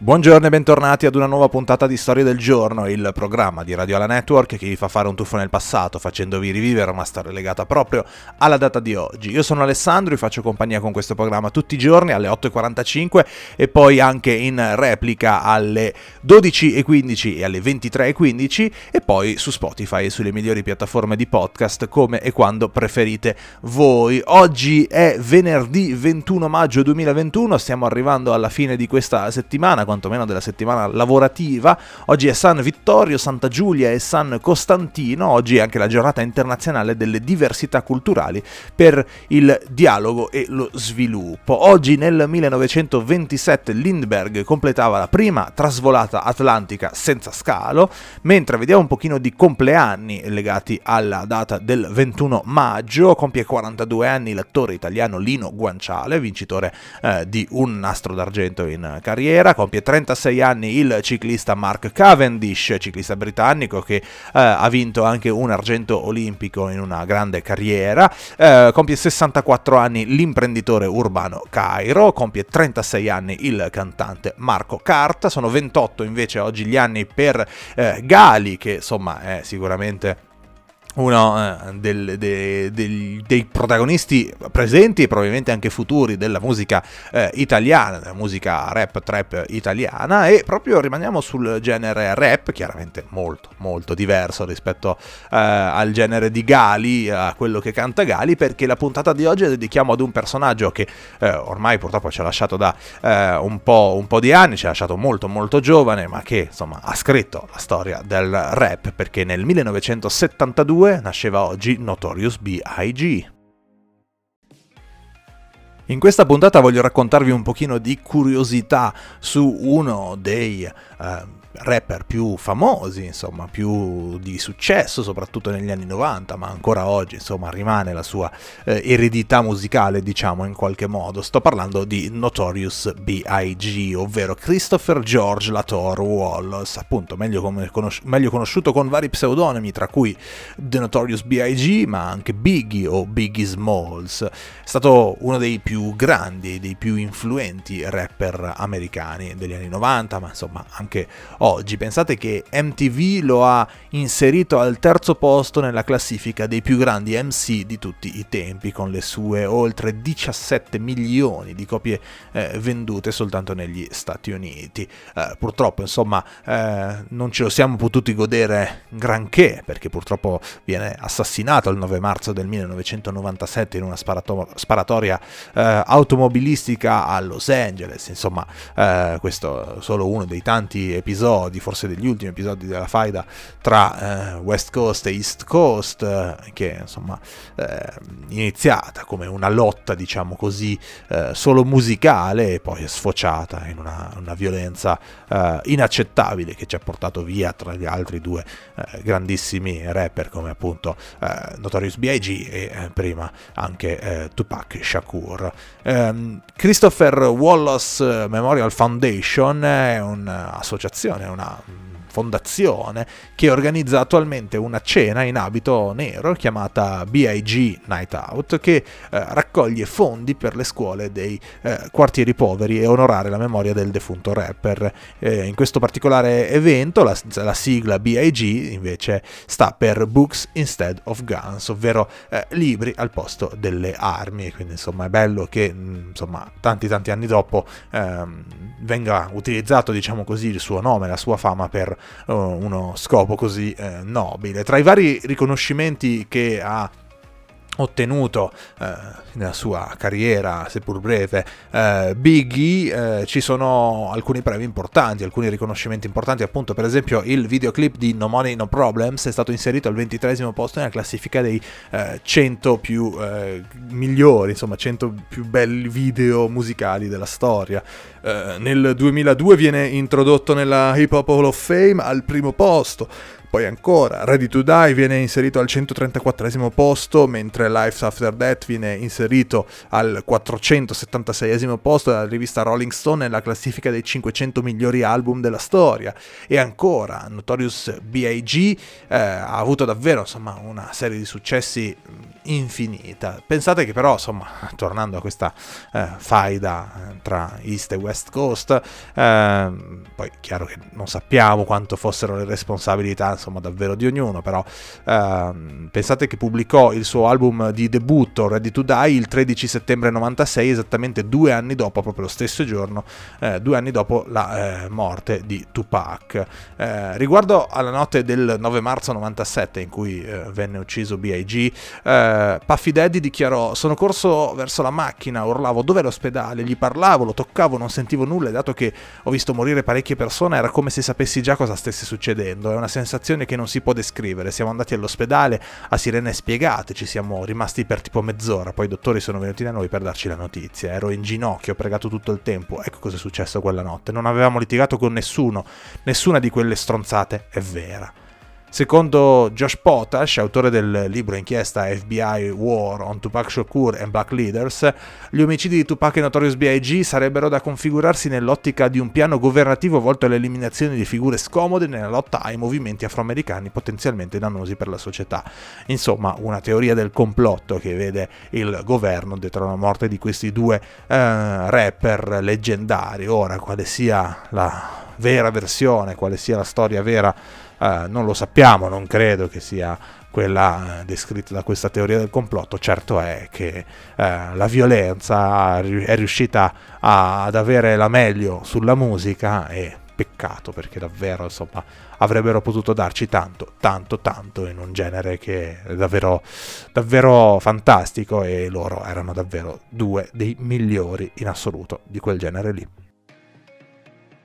Buongiorno e bentornati ad una nuova puntata di Storia del Giorno, il programma di Radio Ala Network che vi fa fare un tuffo nel passato facendovi rivivere una storia legata proprio alla data di oggi. Io sono Alessandro, vi faccio compagnia con questo programma tutti i giorni alle 8.45 e poi anche in replica alle 12.15 e alle 23.15 e poi su Spotify e sulle migliori piattaforme di podcast come e quando preferite voi. Oggi è venerdì 21 maggio 2021, stiamo arrivando alla fine di questa settimana quantomeno della settimana lavorativa. Oggi è San Vittorio, Santa Giulia e San Costantino, oggi è anche la giornata internazionale delle diversità culturali per il dialogo e lo sviluppo. Oggi nel 1927 Lindbergh completava la prima trasvolata atlantica senza scalo, mentre vediamo un pochino di compleanni legati alla data del 21 maggio, compie 42 anni l'attore italiano Lino Guanciale, vincitore eh, di un nastro d'argento in carriera, compie compie 36 anni il ciclista Mark Cavendish, ciclista britannico che eh, ha vinto anche un argento olimpico in una grande carriera, eh, compie 64 anni l'imprenditore urbano Cairo, compie 36 anni il cantante Marco Carta, sono 28 invece oggi gli anni per eh, Gali che insomma è sicuramente uno eh, del, de, de, dei protagonisti presenti e probabilmente anche futuri della musica eh, italiana, della musica rap trap italiana. E proprio rimaniamo sul genere rap, chiaramente molto molto diverso rispetto eh, al genere di Gali, a quello che canta Gali, perché la puntata di oggi la dedichiamo ad un personaggio che eh, ormai purtroppo ci ha lasciato da eh, un po', un, po', di anni, ci ha lasciato molto molto giovane, ma che insomma ha scritto la storia del rap perché nel 1972 2 nasceva oggi Notorious B.I.G. In questa puntata voglio raccontarvi un pochino di curiosità su uno dei eh, rapper più famosi, insomma, più di successo, soprattutto negli anni 90, ma ancora oggi, insomma, rimane la sua eh, eredità musicale, diciamo, in qualche modo. Sto parlando di Notorious B.I.G., ovvero Christopher George Lator Wallace, appunto, meglio, conos- meglio conosciuto con vari pseudonimi, tra cui The Notorious B.I.G., ma anche Biggie o Biggie Smalls. È stato uno dei più grandi, dei più influenti rapper americani degli anni 90, ma insomma anche oggi. Pensate che MTV lo ha inserito al terzo posto nella classifica dei più grandi MC di tutti i tempi, con le sue oltre 17 milioni di copie eh, vendute soltanto negli Stati Uniti. Eh, purtroppo, insomma, eh, non ce lo siamo potuti godere granché, perché purtroppo viene assassinato il 9 marzo del 1997 in una sparato- sparatoria eh, automobilistica a Los Angeles. Insomma, eh, questo è solo uno dei tanti episodi episodi, forse degli ultimi episodi della faida tra eh, West Coast e East Coast, eh, che insomma eh, iniziata come una lotta, diciamo così, eh, solo musicale e poi è sfociata in una, una violenza eh, inaccettabile che ci ha portato via tra gli altri due grandissimi rapper come appunto Notorious B.I.G. e prima anche Tupac Shakur. Um, Christopher Wallace Memorial Foundation è un'associazione è una fondazione che organizza attualmente una cena in abito nero chiamata BIG Night Out che eh, raccoglie fondi per le scuole dei eh, quartieri poveri e onorare la memoria del defunto rapper. Eh, in questo particolare evento la, la, sigla BIG invece sta per Books Instead of Guns, ovvero eh, libri al posto delle armi. Quindi insomma è bello che mm, insomma tanti tanti anni dopo ehm, venga utilizzato diciamo così il suo nome, la sua fama per uno scopo così eh, nobile. Tra i vari riconoscimenti che ha ottenuto eh, nella sua carriera, seppur breve, eh, Biggie, eh, ci sono alcuni premi importanti, alcuni riconoscimenti importanti, appunto per esempio il videoclip di No Money No Problems è stato inserito al ventitresimo posto nella classifica dei 100 eh, più eh, migliori, insomma 100 più belli video musicali della storia. Eh, nel 2002 viene introdotto nella Hip Hop Hall of Fame al primo posto. Poi ancora, Ready to Die viene inserito al 134 posto, mentre Lives After Death viene inserito al 476 posto dalla rivista Rolling Stone nella classifica dei 500 migliori album della storia. E ancora, Notorious B.I.G. Eh, ha avuto davvero insomma, una serie di successi infinita. Pensate che però, insomma, tornando a questa eh, faida eh, tra East e West, Coast. Eh, poi chiaro che non sappiamo quanto fossero le responsabilità, insomma, davvero di ognuno, però eh, pensate che pubblicò il suo album di debutto Ready to Die il 13 settembre 96, esattamente due anni dopo, proprio lo stesso giorno, eh, due anni dopo la eh, morte di Tupac. Eh, riguardo alla notte del 9 marzo 97 in cui eh, venne ucciso B.I.G., Puffy Daddy dichiarò sono corso verso la macchina, urlavo dov'è l'ospedale, gli parlavo, lo toccavo, non sentivo nulla e dato che ho visto morire parecchie persone era come se sapessi già cosa stesse succedendo, è una sensazione che non si può descrivere, siamo andati all'ospedale a sirene spiegate, ci siamo rimasti per tipo mezz'ora, poi i dottori sono venuti da noi per darci la notizia, ero in ginocchio, ho pregato tutto il tempo, ecco cosa è successo quella notte, non avevamo litigato con nessuno, nessuna di quelle stronzate è vera. Secondo Josh Potash, autore del libro inchiesta FBI War on Tupac Shakur and Black Leaders, gli omicidi di Tupac e Notorious B.I.G. sarebbero da configurarsi nell'ottica di un piano governativo volto all'eliminazione di figure scomode nella lotta ai movimenti afroamericani potenzialmente dannosi per la società. Insomma, una teoria del complotto che vede il governo dietro la morte di questi due eh, rapper leggendari. Ora, quale sia la vera versione, quale sia la storia vera eh, non lo sappiamo, non credo che sia quella eh, descritta da questa teoria del complotto, certo è che eh, la violenza è riuscita a, ad avere la meglio sulla musica e peccato perché davvero insomma avrebbero potuto darci tanto, tanto, tanto in un genere che è davvero, davvero fantastico e loro erano davvero due dei migliori in assoluto di quel genere lì.